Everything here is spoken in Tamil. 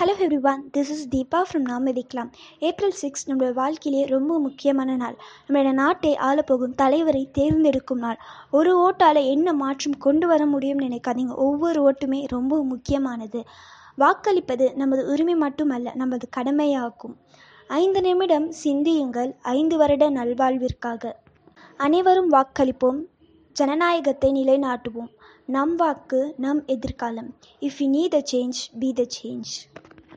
Hello one this is Deepa from நாம் ஏப்ரல் சிக்ஸ் நம்மளோட வாழ்க்கையிலே ரொம்ப முக்கியமான நாள். நம்மளோட நாட்டை ஆளப்போகும் தலைவரை தேர்ந்தெடுக்கும் நாள். ஒரு ஓட்டால் என்ன மாற்றம் கொண்டு வர முடியும்னு நினைக்காதீங்க. ஒவ்வொரு ஓட்டுமே ரொம்ப முக்கியமானது. வாக்களிப்பது நமது உரிமை மட்டுமல்ல நமது கடமையாகும். ஐந்து நிமிடம் சிந்தியுங்கள். ஐந்து வருட நல்வாழ்விற்காக. அனைவரும் வாக்களிப்போம். ஜனநாயகத்தை நிலைநாட்டுவோம். நம் வாக்கு நம் எதிர்காலம். If you need the change be the change